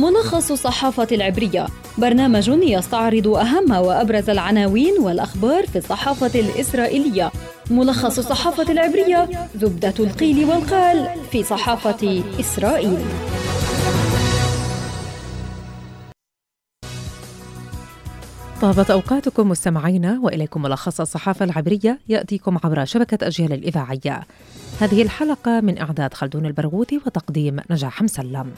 ملخص الصحافة العبرية. برنامج يستعرض أهم وأبرز العناوين والأخبار في الصحافة الإسرائيلية. ملخص الصحافة العبرية زبدة القيل والقال في صحافة إسرائيل. طابت أوقاتكم مستمعينا وإليكم ملخص الصحافة العبرية يأتيكم عبر شبكة أجيال الإذاعية. هذه الحلقة من إعداد خلدون البرغوثي وتقديم نجاح مسلم.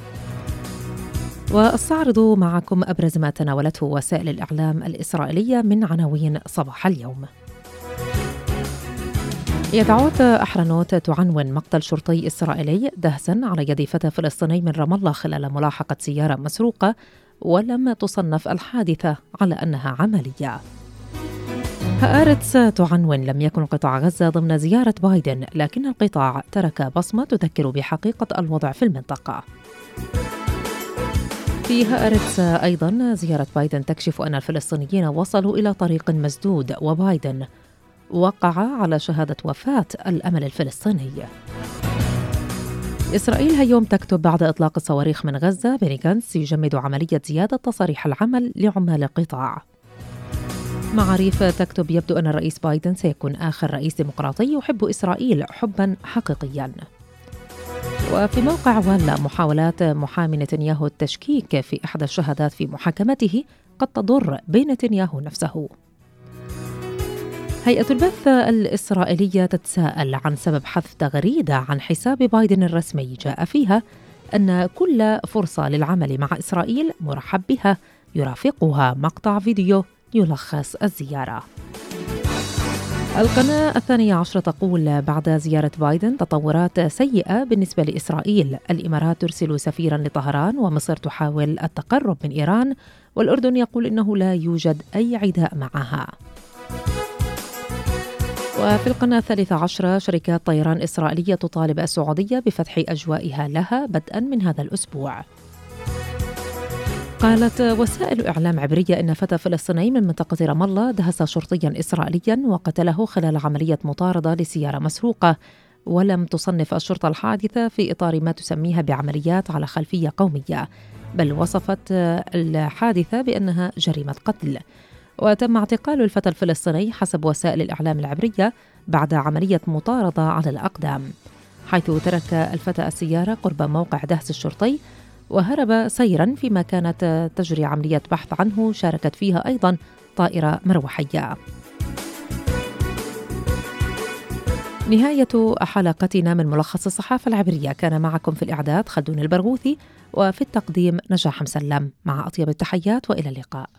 واستعرض معكم أبرز ما تناولته وسائل الإعلام الإسرائيلية من عناوين صباح اليوم. يدعوت أحرنوت تعنون مقتل شرطي إسرائيلي دهسا على يد فتى فلسطيني من رام الله خلال ملاحقة سيارة مسروقة ولم تصنف الحادثة على أنها عملية. هآرتس تعنون لم يكن قطاع غزة ضمن زيارة بايدن لكن القطاع ترك بصمة تذكر بحقيقة الوضع في المنطقة. في هآرتس أيضا زيارة بايدن تكشف أن الفلسطينيين وصلوا إلى طريق مسدود وبايدن. وقع على شهادة وفاة الأمل الفلسطيني. إسرائيل هيوم تكتب بعد إطلاق الصواريخ من غزة بني جانس يجمد عملية زيادة تصاريح العمل لعمال القطاع. معاريف تكتب يبدو أن الرئيس بايدن سيكون آخر رئيس ديمقراطي يحب إسرائيل حبا حقيقيا. وفي موقع ولا محاولات محامي نتنياهو التشكيك في إحدى الشهادات في محاكمته قد تضر بنتنياهو نفسه هيئة البث الإسرائيلية تتساءل عن سبب حذف تغريدة عن حساب بايدن الرسمي جاء فيها أن كل فرصة للعمل مع إسرائيل مرحب بها يرافقها مقطع فيديو يلخص الزيارة. القناة الثانية عشرة تقول بعد زيارة بايدن تطورات سيئة بالنسبة لإسرائيل. الإمارات ترسل سفيرا لطهران ومصر تحاول التقرب من إيران والأردن يقول إنه لا يوجد أي عداء معها. وفي القناة الثالثة عشرة شركات طيران إسرائيلية تطالب السعودية بفتح أجوائها لها بدءا من هذا الأسبوع. قالت وسائل إعلام عبرية إن فتى فلسطيني من منطقة رام الله دهس شرطيا إسرائيليا وقتله خلال عملية مطاردة لسيارة مسروقة ولم تصنف الشرطة الحادثة في إطار ما تسميها بعمليات على خلفية قومية بل وصفت الحادثة بأنها جريمة قتل. وتم اعتقال الفتى الفلسطيني حسب وسائل الإعلام العبرية بعد عملية مطاردة على الأقدام حيث ترك الفتى السيارة قرب موقع دهس الشرطي وهرب سيرا فيما كانت تجري عملية بحث عنه شاركت فيها أيضا طائرة مروحية. نهاية حلقتنا من ملخص الصحافة العبرية. كان معكم في الإعداد خلدون البرغوثي وفي التقديم نجاح مسلم. مع أطيب التحيات وإلى اللقاء.